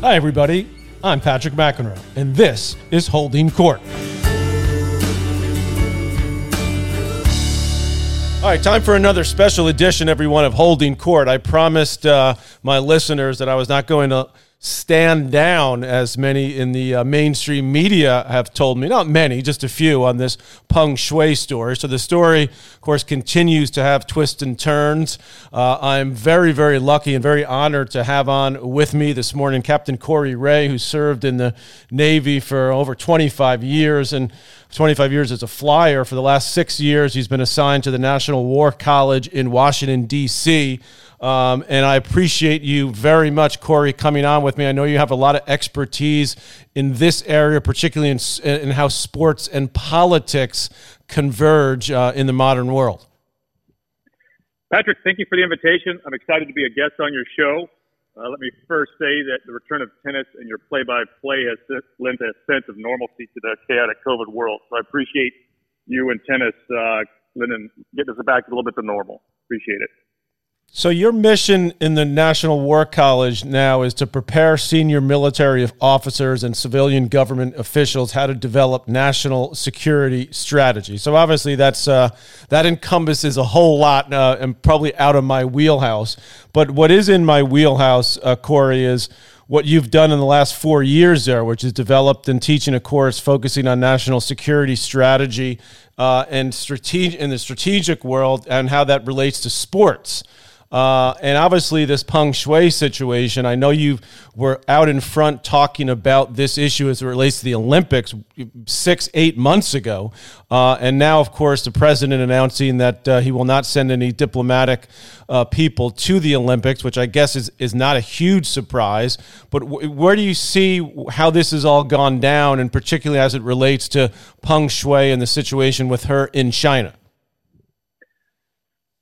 Hi, everybody. I'm Patrick McEnroe, and this is Holding Court. All right, time for another special edition, everyone, of Holding Court. I promised uh, my listeners that I was not going to stand down, as many in the uh, mainstream media have told me. Not many, just a few on this Peng Shuai story. So the story, of course, continues to have twists and turns. Uh, I'm very, very lucky and very honored to have on with me this morning Captain Corey Ray, who served in the Navy for over 25 years and 25 years as a flyer. For the last six years, he's been assigned to the National War College in Washington, D.C. Um, and I appreciate you very much, Corey, coming on with me. I know you have a lot of expertise in this area, particularly in, in how sports and politics converge uh, in the modern world. Patrick, thank you for the invitation. I'm excited to be a guest on your show. Uh, let me first say that the return of tennis and your play-by-play has lent a sense of normalcy to the chaotic COVID world. So I appreciate you and tennis, uh, getting us back a little bit to normal. Appreciate it. So, your mission in the National War College now is to prepare senior military officers and civilian government officials how to develop national security strategy. So, obviously, that's uh, that encompasses a whole lot uh, and probably out of my wheelhouse. But what is in my wheelhouse, uh, Corey, is what you've done in the last four years there, which is developed and teaching a course focusing on national security strategy uh, and strategic in the strategic world and how that relates to sports. Uh, and obviously, this Peng Shuai situation, I know you were out in front talking about this issue as it relates to the Olympics six, eight months ago. Uh, and now, of course, the president announcing that uh, he will not send any diplomatic uh, people to the Olympics, which I guess is, is not a huge surprise. But w- where do you see how this has all gone down, and particularly as it relates to Peng Shuai and the situation with her in China?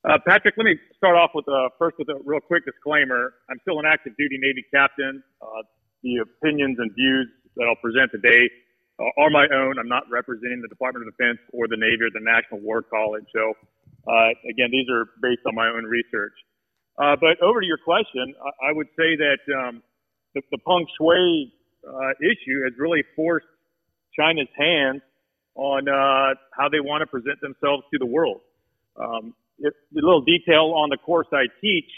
Uh, Patrick, let me start off with uh, first with a real quick disclaimer. I'm still an active duty Navy captain. Uh, the opinions and views that I'll present today uh, are my own. I'm not representing the Department of Defense or the Navy or the National War College. So, uh, again, these are based on my own research. Uh, but over to your question, I, I would say that um, the, the Peng Shuai issue has really forced China's hand on how they want to present themselves to the world. Um, a little detail on the course I teach.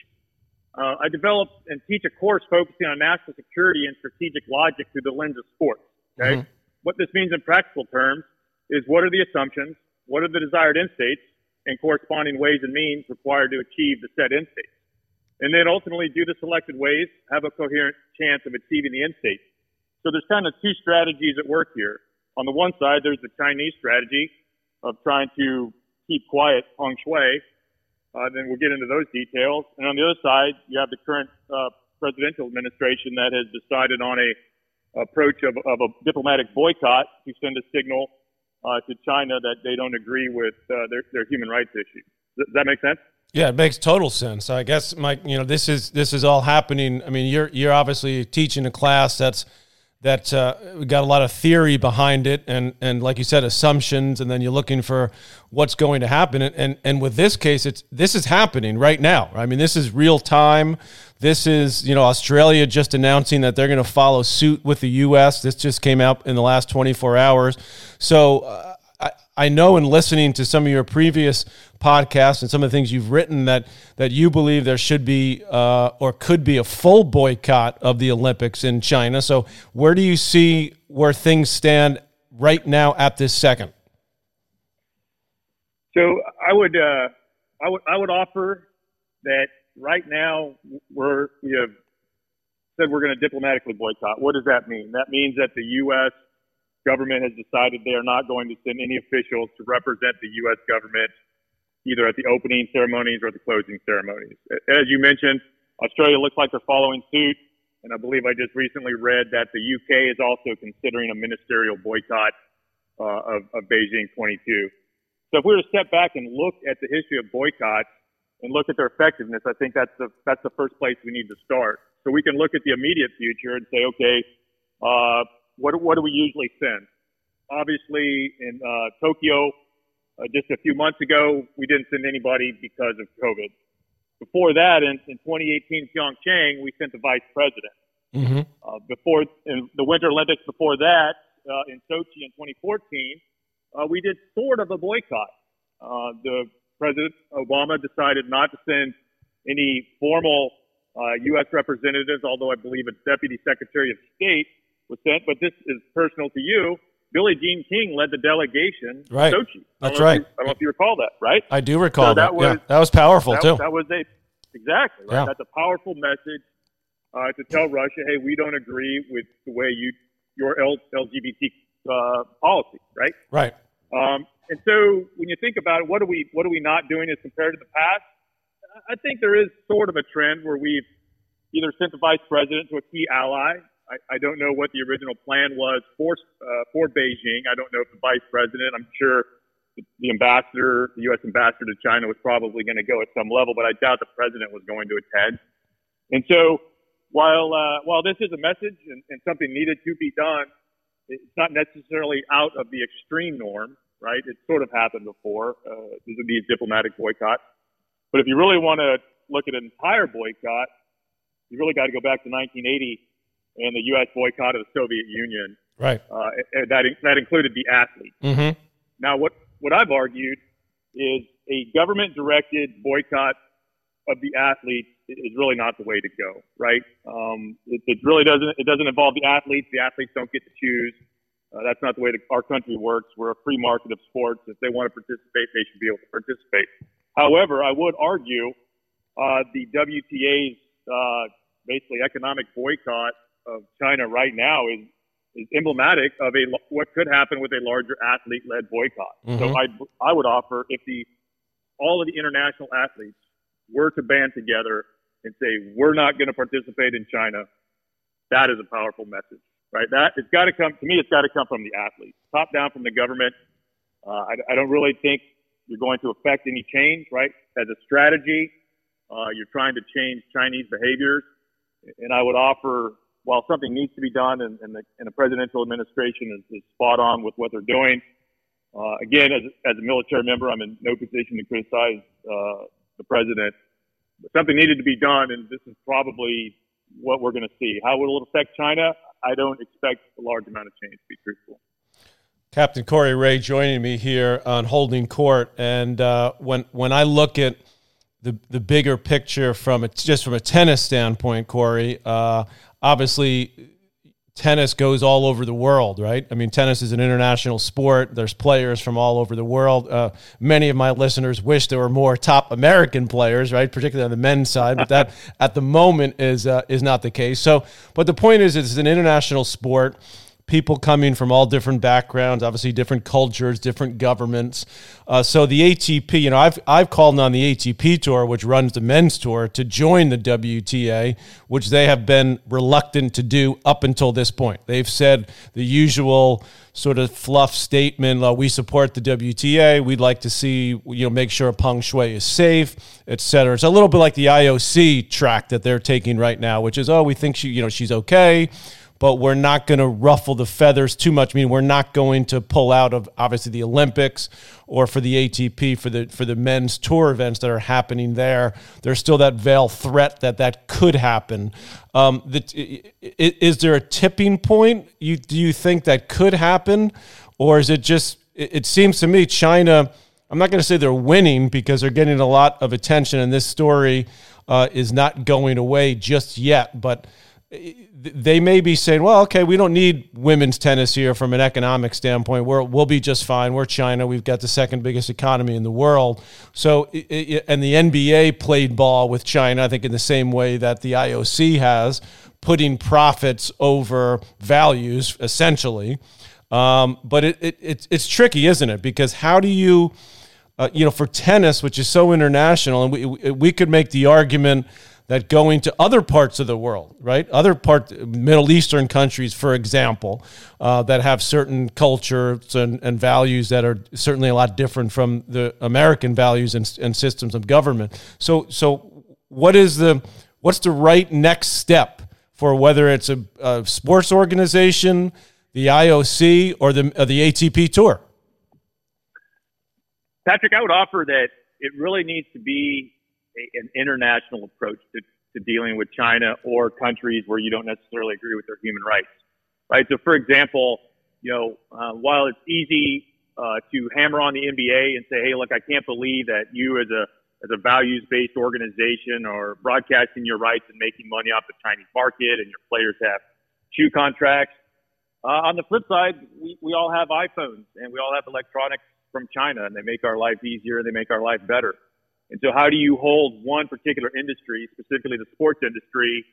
Uh, I develop and teach a course focusing on national security and strategic logic through the lens of sports. Okay. Mm-hmm. What this means in practical terms is what are the assumptions, what are the desired end states, and corresponding ways and means required to achieve the said end states. And then ultimately do the selected ways, have a coherent chance of achieving the end state. So there's kind of two strategies at work here. On the one side, there's the Chinese strategy of trying to keep quiet Peng Shuai. Uh, then we'll get into those details. And on the other side, you have the current uh, presidential administration that has decided on a approach of, of a diplomatic boycott to send a signal uh, to China that they don't agree with uh, their, their human rights issues. Does that make sense? Yeah, it makes total sense. I guess, Mike, you know, this is this is all happening. I mean, you're you're obviously teaching a class that's that uh, got a lot of theory behind it and and like you said assumptions and then you're looking for what's going to happen. And and, and with this case it's this is happening right now. I mean this is real time. This is you know australia just announcing that they're going to follow suit with the us this just came out in the last 24 hours. So uh, I, know in listening to some of your previous podcasts and some of the things you've written that that you believe there should be uh, or could be a full boycott of the Olympics in China. So where do you see where things stand right now at this second? So I would uh, I would I would offer that right now we're we have said we're going to diplomatically boycott. What does that mean? That means that the U.S. government has decided they are not going to send any officials to represent the U.S. government either at the opening ceremonies or the closing ceremonies. As you mentioned, Australia looks like they're following suit. And I believe I just recently read that the UK is also considering a ministerial boycott uh, of, of Beijing 22. So if we were to step back and look at the history of boycotts and look at their effectiveness, I think that's the, that's the first place we need to start. So we can look at the immediate future and say, okay, uh, what, what do we usually send? Obviously, in uh, Tokyo, uh, just a few months ago, we didn't send anybody because of COVID. Before that, in, in 2018 Pyeongchang, we sent the vice president. Mm-hmm. Uh, before in the Winter Olympics before that, uh, in Sochi in 2014, uh, we did sort of a boycott. Uh, the President Obama decided not to send any formal U.S. Uh, representatives, although I believe a Deputy Secretary of State was sent. But this is personal to you. Billie Jean King led the delegation right. Sochi. That's right. You, I don't know if you recall that, right? I do recall so that. that. Was, yeah, that was powerful that, too. That was a exactly right. Yeah. That's a powerful message uh, to tell Russia, hey, we don't agree with the way you your L- LGBT uh, policy, right? Right. Um, and so when you think about it, what are we what are we not doing as compared to the past? I think there is sort of a trend where we've either sent the vice president to a key ally. I, I don't know what the original plan was for uh, for Beijing. I don't know if the vice president. I'm sure the, ambassador, the U.S. ambassador to China, was probably going to go at some level, but I doubt the president was going to attend. And so, while uh, while this is a message and, and something needed to be done, it's not necessarily out of the extreme norm, right? It's sort of happened before. Uh, these diplomatic boycotts. But if you really want to look at an entire boycott, you really got to go back to 1980 and the U.S. boycott of the Soviet Union. Right. Uh, that that included the athletes. Mm-hmm. Now, what what I've argued is a government directed boycott of the athletes is really not the way to go. Right. Um, it, it really doesn't it doesn't involve the athletes. The athletes don't get to choose. Uh, that's not the way our country works. We're a free market of sports. If they want to participate, they should be able to participate. However, I would argue uh, the WTA's uh, basically economic boycott of China right now is is emblematic of a what could happen with a larger athlete-led boycott. Mm-hmm. So I I would offer if the all of the international athletes were to band together and say we're not going to participate in China, that is a powerful message, right? That it's got to come to me. It's got to come from the athletes, top down from the government. Uh, I, I don't really think you're going to affect any change, right? As a strategy, uh, you're trying to change Chinese behaviors and I would offer, while something needs to be done, and, and, the, and the presidential administration is, is spot on with what they're doing. Uh, again, as, as a military member, I'm in no position to criticize uh, the president. But something needed to be done, and this is probably what we're going to see. How will it affect China? I don't expect a large amount of change, to be truthful. Captain Corey Ray joining me here on Holding Court, and uh, when when I look at the the bigger picture from it just from a tennis standpoint, Corey. Uh, obviously, tennis goes all over the world, right? I mean, tennis is an international sport. There's players from all over the world. Uh, many of my listeners wish there were more top American players, right? Particularly on the men's side, but that at the moment is uh, is not the case. So, but the point is, it's an international sport people coming from all different backgrounds, obviously different cultures, different governments. Uh, so the ATP, you know, I've I've called on the ATP tour, which runs the men's tour, to join the WTA, which they have been reluctant to do up until this point. They've said the usual sort of fluff statement: uh, "We support the WTA. We'd like to see you know make sure Peng Shuai is safe, et cetera." It's a little bit like the IOC track that they're taking right now, which is, "Oh, we think she you know she's okay." But we're not going to ruffle the feathers too much. I mean, we're not going to pull out of obviously the Olympics or for the ATP for the for the men's tour events that are happening there. There's still that veil threat that that could happen. Um, the, is there a tipping point? You do you think that could happen, or is it just? It, seems to me China. I'm not going to say they're winning because they're getting a lot of attention, and this story uh, is not going away just yet, but they may be saying, well, okay, we don't need women's tennis here from an economic standpoint. We're, we'll be just fine. We're China. We've got the second biggest economy in the world. So, and the NBA played ball with China, I think, in the same way that the IOC has, putting profits over values, essentially. Um, but it, it, it's, it's tricky, isn't it? Because how do you, uh, you know, for tennis, which is so international, and we, we could make the argument – that going to other parts of the world, right? Other part, Middle Eastern countries, for example, uh, that have certain cultures and, and, values that are certainly a lot different from the American values and, and systems of government. So, so what is the what's the right next step for whether it's a, a sports organization, the IOC, or the or the ATP Tour? Patrick, I would offer that it really needs to be a, an international approach to, to dealing with China or countries where you don't necessarily agree with their human rights, right? So, for example, you know, uh, while it's easy uh, to hammer on the NBA and say, hey, look, I can't believe that you as a as a values-based organization are broadcasting your rights and making money off the Chinese market, and your players have shoe contracts. Uh, on the flip side, we, we all have iPhones and we all have electronics from China, and they make our life easier they make our life better. And so, how do you hold one particular industry, specifically the sports industry,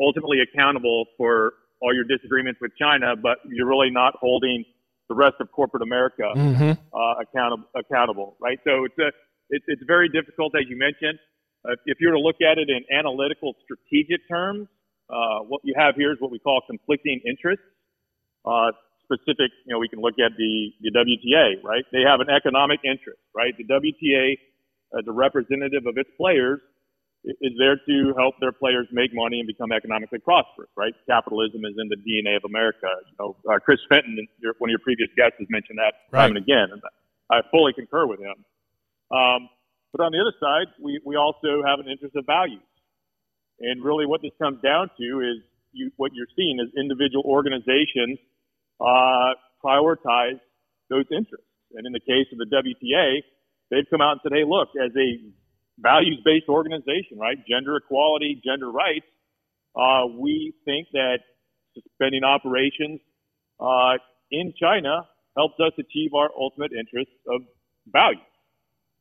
ultimately accountable for all your disagreements with China, but you're really not holding the rest of corporate America mm-hmm. uh, accountable, accountable, right? So it's a it's, it's very difficult, as you mentioned. Uh, if you were to look at it in analytical, strategic terms, uh, what you have here is what we call conflicting interests. Uh, specific, you know, we can look at the, the WTA, right? They have an economic interest, right? The WTA, as a representative of its players, is there to help their players make money and become economically prosperous, right? Capitalism is in the DNA of America. You know, uh, Chris Fenton, your, one of your previous guests, has mentioned that right. time and again, and I fully concur with him. Um, but on the other side, we, we also have an interest of values. And really what this comes down to is you, what you're seeing is individual organizations uh, prioritize those interests. And in the case of the WTA, they've come out and said, hey, look, as a values based organization, right? Gender equality, gender rights, uh, we think that suspending operations uh, in China helps us achieve our ultimate interests of values,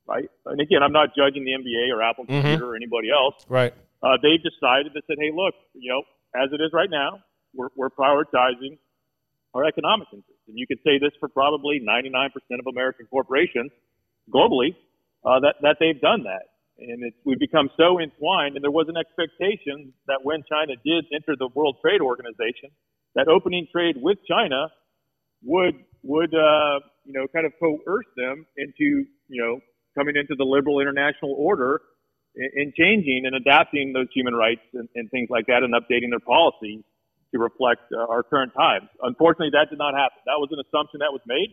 right? And again, I'm not judging the NBA or Apple mm-hmm. Computer or anybody else. Right. Uh, they've decided to say, hey, look, you know, as it is right now, we're, we're prioritizing our economic interests. And you could say this for probably 99% of American corporations globally, uh, that, that they've done that. And it's, we've become so entwined, and there was an expectation that when China did enter the World Trade Organization, that opening trade with China would would uh, you know kind of coerce them into you know coming into the liberal international order and, changing and adapting those human rights and, and, things like that and updating their policies to reflect uh, our current times. Unfortunately, that did not happen. That was an assumption that was made.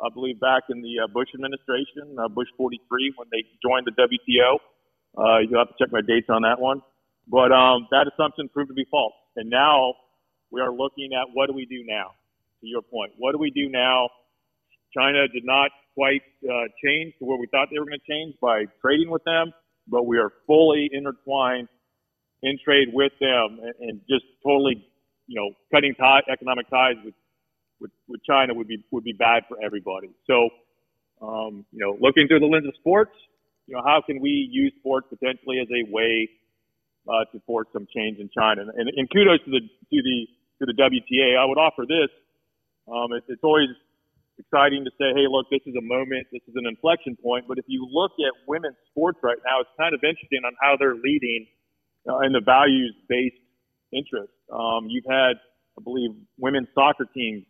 I believe back in the uh, Bush administration, uh, Bush 43, when they joined the WTO. Uh, you'll have to check my dates on that one. But um, that assumption proved to be false. And now we are looking at what do we do now, to your point. What do we do now? China did not quite uh, change to where we thought they were going to change by trading with them, but we are fully intertwined in trade with them and, and just totally, you know, cutting tie, economic ties with with, with China would be would be bad for everybody. So, um, you know, looking through the lens of sports, you know, how can we use sports potentially as a way uh, to force some change in China? And, and kudos to the to the to the WTA. I would offer this. Um, it, it's always exciting to say, hey, look, this is a moment, this is an inflection point. But if you look at women's sports right now, it's kind of interesting on how they're leading uh, in the values based interest. Um, you've had, I believe, women's soccer teams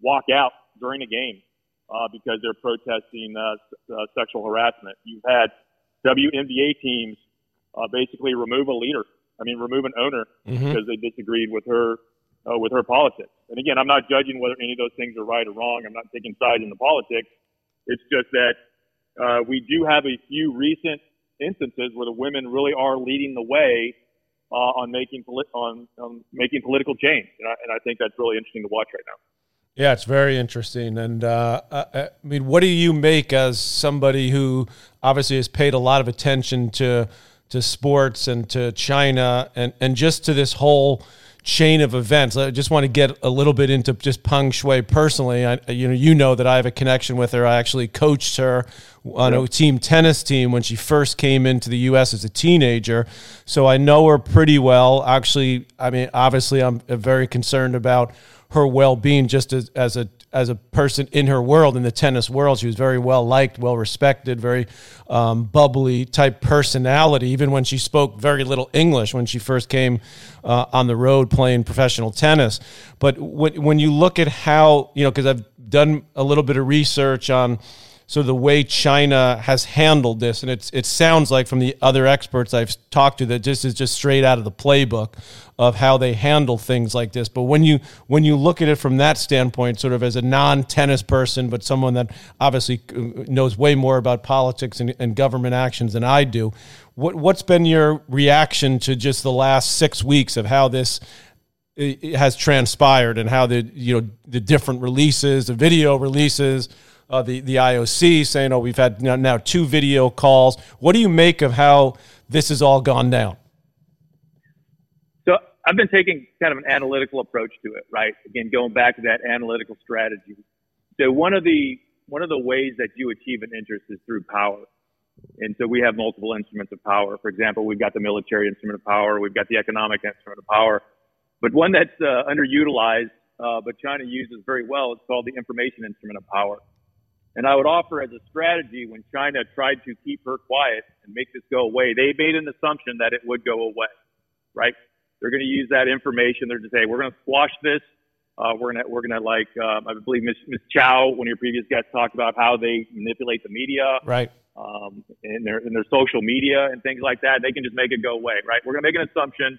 walk out during a game uh, because they're protesting uh, uh, sexual harassment. You've had WNBA teams uh, basically remove a leader. I mean, remove an owner mm-hmm. because they disagreed with her uh, with her politics. And again, I'm not judging whether any of those things are right or wrong. I'm not taking sides in the politics. It's just that uh, we do have a few recent instances where the women really are leading the way uh, on making poli- on, on making political change, and I, and I think that's really interesting to watch right now. Yeah, it's very interesting. And uh, uh, uh, I mean, what do you make as somebody who obviously has paid a lot of attention to to sports and to China and, and just to this whole chain of events? I just want to get a little bit into just Peng Shuai personally. I, you know, you know that I have a connection with her. I actually coached her on a team tennis team when she first came into the U.S. as a teenager, so I know her pretty well. Actually, I mean, obviously, I'm uh, very concerned about her well-being just as, as a as a person in her world in the tennis world. She was very well liked well respected very um, bubbly type personality. Even when she spoke very little english when she first came uh, on the road playing professional tennis. But when, when you look at how you know because i've done a little bit of research on so the way China has handled this, and it's it sounds like from the other experts I've talked to that this is just straight out of the playbook of how they handle things like this. But when you when you look at it from that standpoint, sort of as a non-tennis person, but someone that obviously uh, knows way more about politics and, and government actions than I do, what what's been your reaction to just the last six weeks of how this has transpired and how the you know the different releases, the video releases, uh, the the IOC saying, "Oh, we've had now, now two video calls." What do you make of how this has all gone down? So I've been taking kind of an analytical approach to it, right? Again, going back to that analytical strategy. So one of the one of the ways that you achieve an interest is through power. And so we have multiple instruments of power. For example, we've got the military instrument of power, we've got the economic instrument of power, but one that's uh, underutilized, uh, but China uses very well, is called the information instrument of power. And I would offer as a strategy when China tried to keep her quiet and make this go away, they made an assumption that it would go away, right? They're going to use that information. They're going to say, we're going to squash this. Uh, we're going to, we're going to like, um, I believe Ms. Ms. Chow, one of your previous guests talked about how they manipulate the media. Right. Um, in their, in their social media and things like that. They can just make it go away, right? We're going to make an assumption.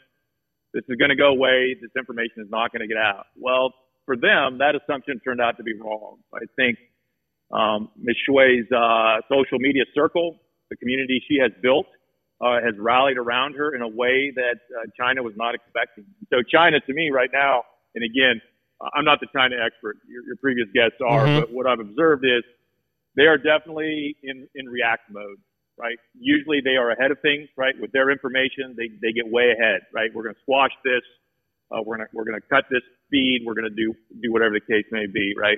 This is going to go away. This information is not going to get out. Well, for them, that assumption turned out to be wrong. I think um, Ms. Shuai's uh, social media circle, the community she has built, uh, has rallied around her in a way that uh, China was not expecting. So China, to me, right now, and again, I'm not the China expert. Your, your previous guests are, mm-hmm. but what I've observed is they are definitely in, in react mode, right? Usually they are ahead of things, right? With their information, they, they get way ahead, right? We're going to squash this. Uh, we're going to, we're going to cut this feed. We're going to do, do whatever the case may be, right?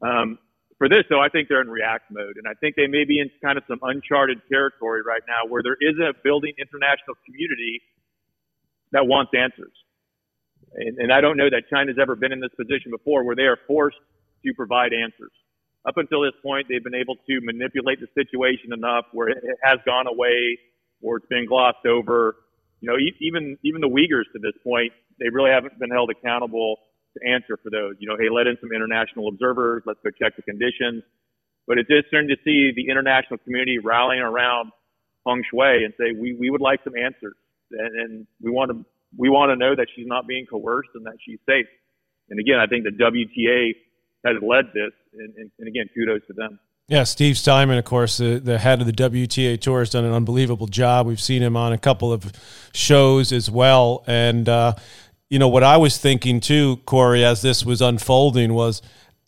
Um, for this, though, I think they're in react mode, and I think they may be in kind of some uncharted territory right now, where there is a building international community that wants answers. And, and I don't know that China's ever been in this position before, where they are forced to provide answers. Up until this point, they've been able to manipulate the situation enough where it has gone away, or it's been glossed over. You know, even even the Uyghurs to this point, they really haven't been held accountable to answer for those. You know, hey, let in some international observers. Let's go check the conditions. But it's just starting to see the international community rallying around Peng Shuai and say, we, we would like some answers. And, and we want to, we want to know that she's not being coerced and that she's safe. And again, I think the WTA has led this. And, and, and again, kudos to them. Yeah, Steve Simon, of course, the, the head of the WTA Tour, has done an unbelievable job. We've seen him on a couple of shows as well. And, uh, you know, what I was thinking too, Corey, as this was unfolding was,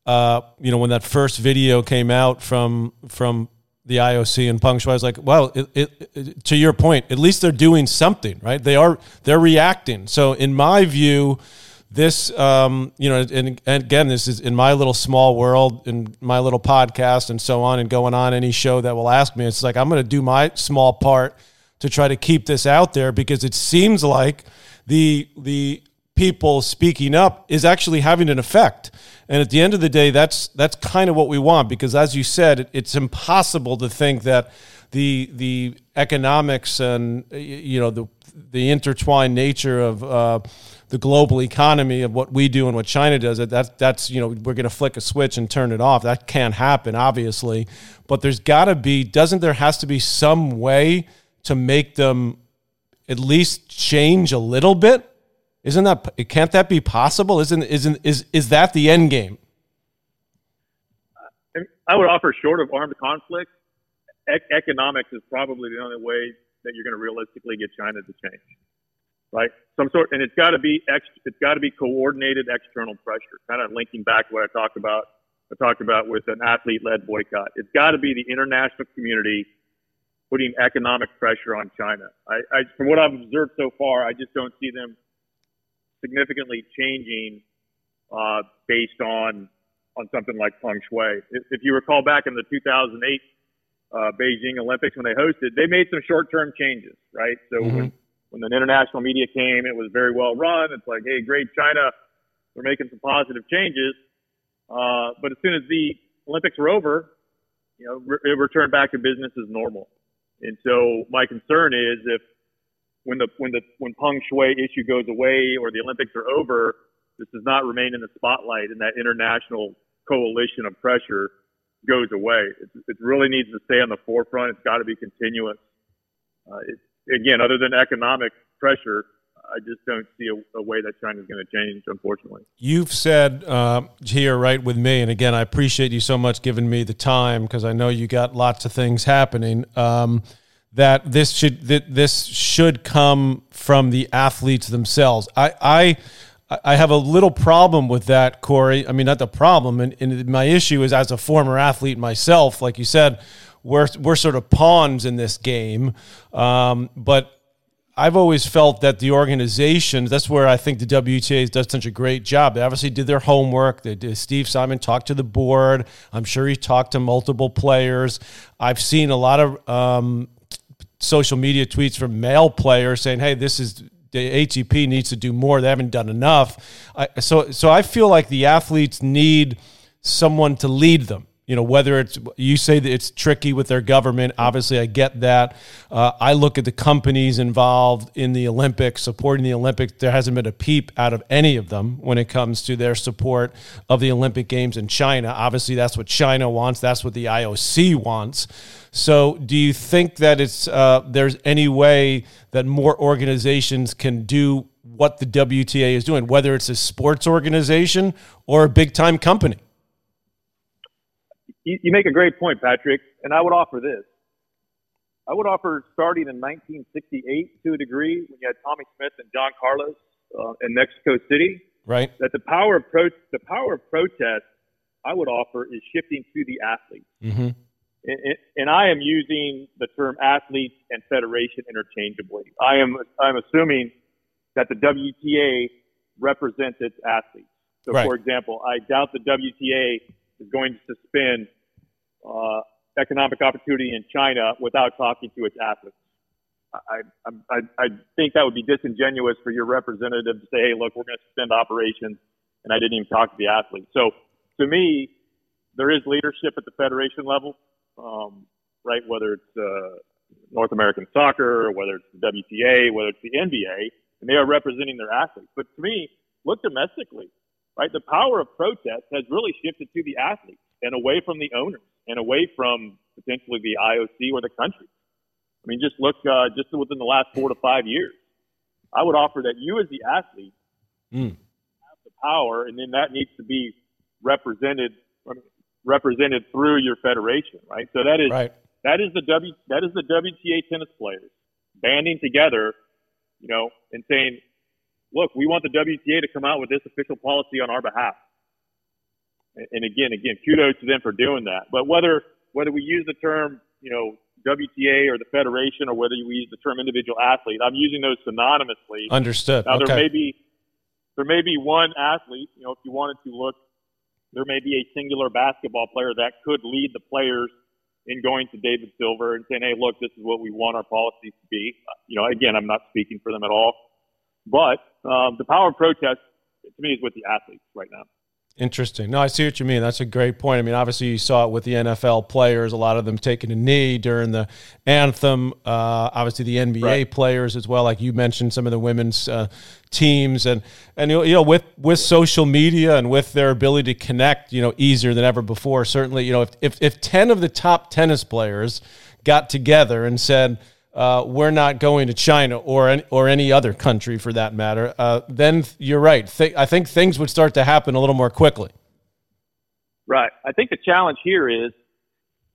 uh, you know, when that first video came out from from the IOC and Shuai, I was like, well, it, it, it, to your point, at least they're doing something, right? They are they're reacting. So in my view, this, um, you know, and, and, again, this is in my little small world, in my little podcast, and so on, and going on any show that will ask me. It's like I'm going to do my small part to try to keep this out there because it seems like the the people speaking up is actually having an effect. And at the end of the day, that's that's kind of what we want because, as you said, it, it's impossible to think that the the economics and you know the the intertwined nature of uh, the global economy of what we do and what China does that that's you know we're going to flick a switch and turn it off. That can't happen obviously. But there's got to be doesn't there has to be some way to make them at least change a little bit isn't that can't that be possible? Isn't isn't is is that the end game? I would offer short of armed conflict, ec- economics is probably the only way that you're going to realistically get China to change, right? Some sort, and it's got to be ex, it's got to be coordinated external pressure. Kind of linking back to what I talked about. I talked about with an athlete-led boycott. It's got to be the international community putting economic pressure on China. I, I, from what I've observed so far, I just don't see them significantly changing uh, based on on something like feng shui. If, if you recall back in the 2008 uh, Beijing Olympics when they hosted, they made some short-term changes, right? So mm-hmm. when when the international media came, it was very well run. It's like, hey, great, China, we're making some positive changes. Uh, but as soon as the Olympics were over, you know, re- it returned back to business as normal. And so my concern is if when the when the when Peng Shuai issue goes away or the Olympics are over, this does not remain in the spotlight and that international coalition of pressure. goes away. It, it really needs to stay on the forefront. It's got to be continuous. Uh, it, again, other than economic pressure, I just don't see a, a way that China's going to change, unfortunately. You've said uh, here, right, with me, and again, I appreciate you so much giving me the time because I know you got lots of things happening. Um, that this should that this should come from the athletes themselves. I I I have a little problem with that, Corey. I mean, not the problem, and, and my issue is as a former athlete myself, like you said, we're we're sort of pawns in this game, um, but I've always felt that the organizations, that's where I think the WTA done such a great job. They obviously did their homework. They did, Steve Simon talked to the board. I'm sure he talked to multiple players. I've seen a lot of um, social media tweets from male players saying, hey, this is the ATP needs to do more. They haven't done enough. I, so, so I feel like the athletes need someone to lead them you know whether it's you say that it's tricky with their government obviously i get that. Uh, i look at the companies involved in the olympics supporting the olympics. There hasn't been a peep out of any of them when it comes to their support of the olympic games in china. Obviously that's what china wants. That's what the ioc wants. So do you think that it's uh, there's any way that more organizations can do what the wta is doing whether it's a sports organization or a big time company you, you make a great point, Patrick, and I would offer this. I would offer starting in 1968 to a degree when you had Tommie Smith and John Carlos uh, in Mexico City. Right. That the power of pro- the power of protest, I would offer, is shifting to the athletes. Mm-hmm. And, and I am using the term athletes and federation interchangeably. I am I'm assuming that the WTA represents its athletes. So, right. for example, I doubt the WTA is going to suspend uh, economic opportunity in China without talking to its athletes. I, I, I think that would be disingenuous for your representative to say, hey, look, we're going to suspend operations, and I didn't even talk to the athletes. So to me, there is leadership at the federation level, um, right? Whether it's uh, North American Soccer, whether it's the WTA, whether it's the NBA, and they are representing their athletes. But to me, look domestically, right? The power of protest has really shifted to the athletes and away from the owners and away from potentially the IOC or the country. I mean, just look uh, just within the last four to five years. I would offer that you, as the athlete, mm. have the power, and then that needs to be represented represented through your federation, right? So that is right. that is the W that is the WTA tennis players banding together, you know, and saying, "Look, we want the WTA to come out with this official policy on our behalf." And again, again, kudos to them for doing that. But whether whether we use the term, you know, WTA or the federation, or whether we use the term individual athlete, I'm using those synonymously. Understood. Now okay. there may be there may be one athlete. You know, if you wanted to look, there may be a singular basketball player that could lead the players in going to David Silver and saying, "Hey, look, this is what we want our policies to be." You know, again, I'm not speaking for them at all, but um, the power of protest to me is with the athletes right now. Interesting. No, I see what you mean. That's a great point. I mean, obviously, you saw it with the NFL players, a lot of them taking a knee during the anthem. Uh, obviously, the NBA right. players as well, like you mentioned, some of the women's uh, teams, and and you know, with with social media and with their ability to connect, you know, easier than ever before. Certainly, you know, if if, if ten of the top tennis players got together and said uh, we're not going to China or any, or any other country for that matter, uh, then you're right. Th- I think things would start to happen a little more quickly. Right. I think the challenge here is,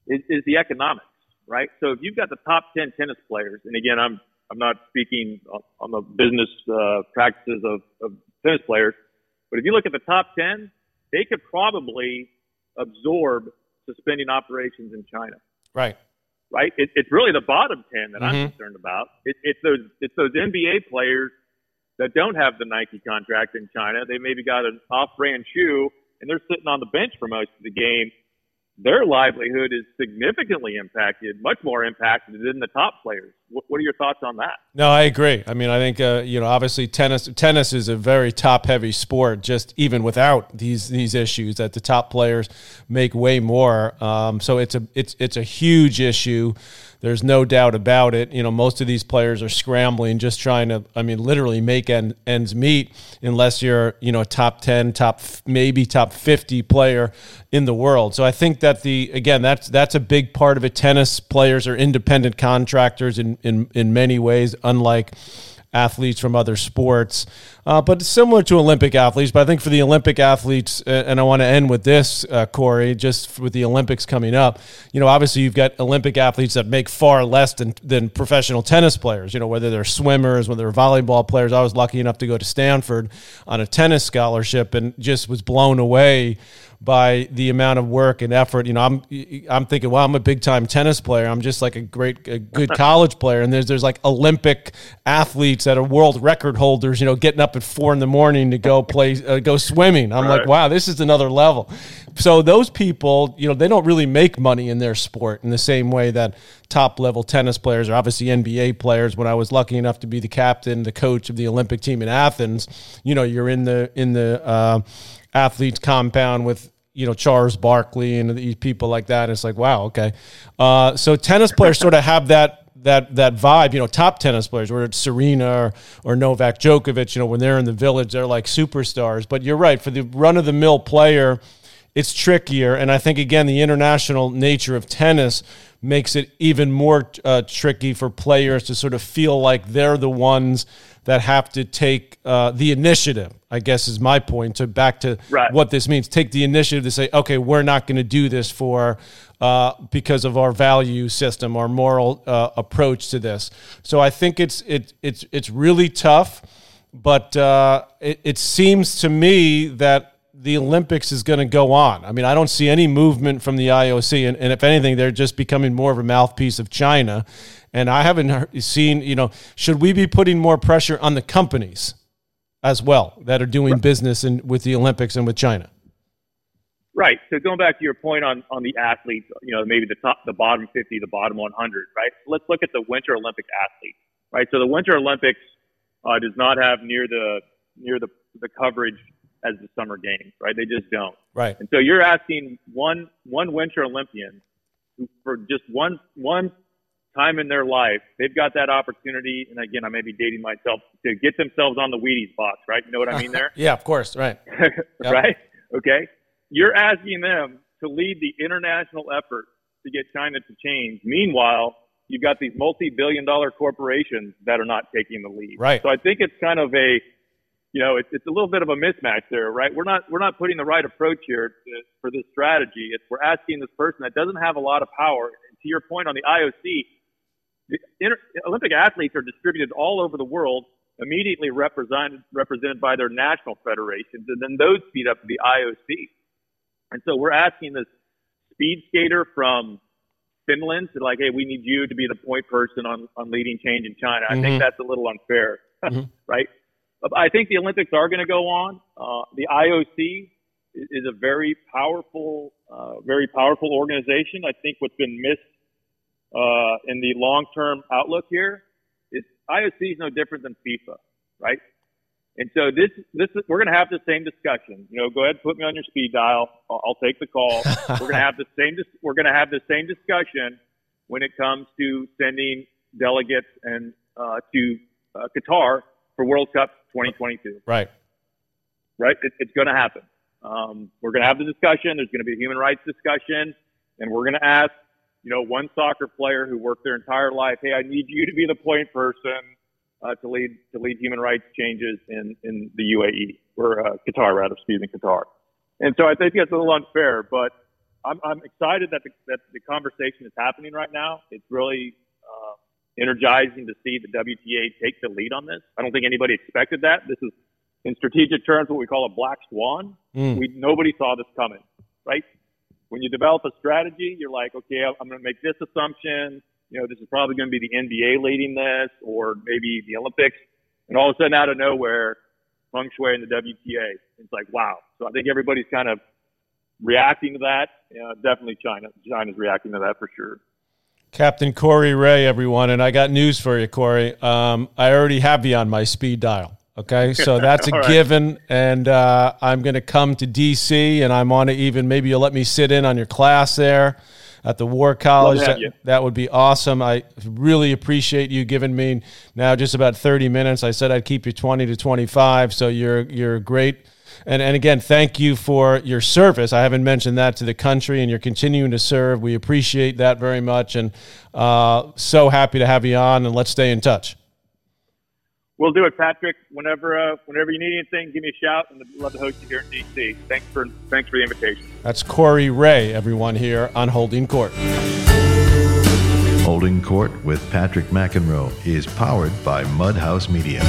is, is the economics, right? So if you've got the top ten tennis players, and again, I'm I'm not speaking on the business uh, practices of, of tennis players, but if you look at the top ten, they could probably absorb suspending operations in China. Right right? It, it's really the bottom ten that mm-hmm. I'm concerned about. It, it's those it's those NBA players that don't have the Nike contract in China. They maybe got an off-brand shoe, and they're sitting on the bench for most of the game their livelihood is significantly impacted, much more impacted than the top players. What, what are your thoughts on that? No, I agree. I mean, I think uh, you know, obviously, tennis tennis is a very top heavy sport. Just even without these these issues, that the top players make way more. Um, so it's a it's it's a huge issue There's no doubt about it. You know, most of these players are scrambling, just trying to, I mean, literally make end, ends meet unless you're, you know, a top 10, top, maybe top 50 player in the world. So I think that the, again, that's, that's a big part of it. Tennis players are independent contractors in, in, in many ways, unlike, athletes from other sports, uh, but similar to Olympic athletes. But I think for the Olympic athletes, and I want to end with this, uh, Corey, just with the Olympics coming up, you know, obviously you've got Olympic athletes that make far less than, than professional tennis players, you know, whether they're swimmers, whether they're volleyball players. I was lucky enough to go to Stanford on a tennis scholarship and just was blown away by the amount of work and effort. You know, I'm I'm thinking, well, I'm a big time tennis player. I'm just like a great, a good college player, and there's there's like Olympic athletes that are world record holders. You know, getting up at four in the morning to go play, uh, go swimming. I'm right. like, wow, this is another level. So those people, you know, they don't really make money in their sport in the same way that top level tennis players or obviously NBA players. When I was lucky enough to be the captain, the coach of the Olympic team in Athens, you know, you're in the in the uh, athletes compound with you know Charles Barkley and these people like that. It's like wow, okay. Uh, so tennis players sort of have that that that vibe. You know, top tennis players, whether it's Serena or, or Novak Djokovic. You know, when they're in the village, they're like superstars. But you're right for the run of the mill player. It's trickier, and I think again the international nature of tennis makes it even more uh, tricky for players to sort of feel like they're the ones that have to take uh, the initiative. I guess is my point. To back to right. what this means, take the initiative to say, okay, we're not going to do this for uh, because of our value system, our moral uh, approach to this. So I think it's it, it's it's really tough, but uh, it, it seems to me that the Olympics is going to go on. I mean, I don't see any movement from the IOC, and, and, if anything, they're just becoming more of a mouthpiece of China. And I haven't seen, you know, should we be putting more pressure on the companies as well that are doing right. business in, with the Olympics and with China? Right. So going back to your point on, on the athletes, you know, maybe the top, the bottom 50, the bottom 100, right? Let's look at the Winter Olympic athletes, right? So the Winter Olympics uh, does not have near the near the the coverage as the summer games, right? They just don't. Right. And so you're asking one one Winter Olympian who, for just one one time in their life, they've got that opportunity. And again, I may be dating myself to get themselves on the Wheaties box, right? You know what I mean there? yeah, of course, right. Yep. right? Okay. You're asking them to lead the international effort to get China to change. Meanwhile, you've got these multi-billion dollar corporations that are not taking the lead. Right. So I think it's kind of a you know, it's, it's a little bit of a mismatch there, right? We're not we're not putting the right approach here to, for this strategy. It's we're asking this person that doesn't have a lot of power. And to your point on the IOC, the inter, Olympic athletes are distributed all over the world, immediately represented represented by their national federations, and then those feed up to the IOC. And so we're asking this speed skater from Finland to like, hey, we need you to be the point person on on leading change in China. I mm-hmm. think that's a little unfair, mm-hmm. right? I think the Olympics are going to go on. Uh, the IOC is a very powerful, uh, very powerful organization. I think what's been missed uh, in the long-term outlook here is IOC is no different than FIFA, right? And so this, this, we're going to have the same discussion. You know, go ahead, and put me on your speed dial. I'll, I'll take the call. we're going to have the same, we're going to have the same discussion when it comes to sending delegates and uh, to uh, Qatar for World Cup 2022. Right. Right. It, it's going to happen. Um, we're going to have the discussion. There's going to be a human rights discussion, and we're going to ask, you know, one soccer player who worked their entire life, hey, I need you to be the point person uh, to lead to lead human rights changes in in the UAE or uh, Qatar, rather, excuse me, Qatar. And so I think that's a little unfair, but I'm, I'm excited that the, that the conversation is happening right now. It's really energizing to see the WTA take the lead on this. I don't think anybody expected that. This is, in strategic terms, what we call a black swan. Mm. We nobody saw this coming, right? When you develop a strategy, you're like, okay, I'm going to make this assumption. You know, this is probably going to be the NBA leading this, or maybe the Olympics, and all of a sudden, out of nowhere, feng shui and the WTA. It's like, wow. So I think everybody's kind of reacting to that. Yeah, definitely China. China's reacting to that for sure. Captain Corey Ray, everyone, and I got news for you, Corey. Um, I already have you on my speed dial. Okay, so that's a right. given, and uh, I'm going to come to DC, and I'm on to Even maybe you'll let me sit in on your class there, at the War College. That, that, would be awesome. I really appreciate you giving me now just about 30 minutes. I said I'd keep you 20 to 25, so you're you're great. And, and again, thank you for your service. I haven't mentioned that to the country, and you're continuing to serve. We appreciate that very much, and uh, so happy to have you on. And let's stay in touch. We'll do it, Patrick. Whenever uh, whenever you need anything, give me a shout, and I'd love to host you here in DC. Thanks for thanks for the invitation. That's Corey Ray, everyone here on Holding Court. Holding Court with Patrick McEnroe is powered by Mudhouse Media.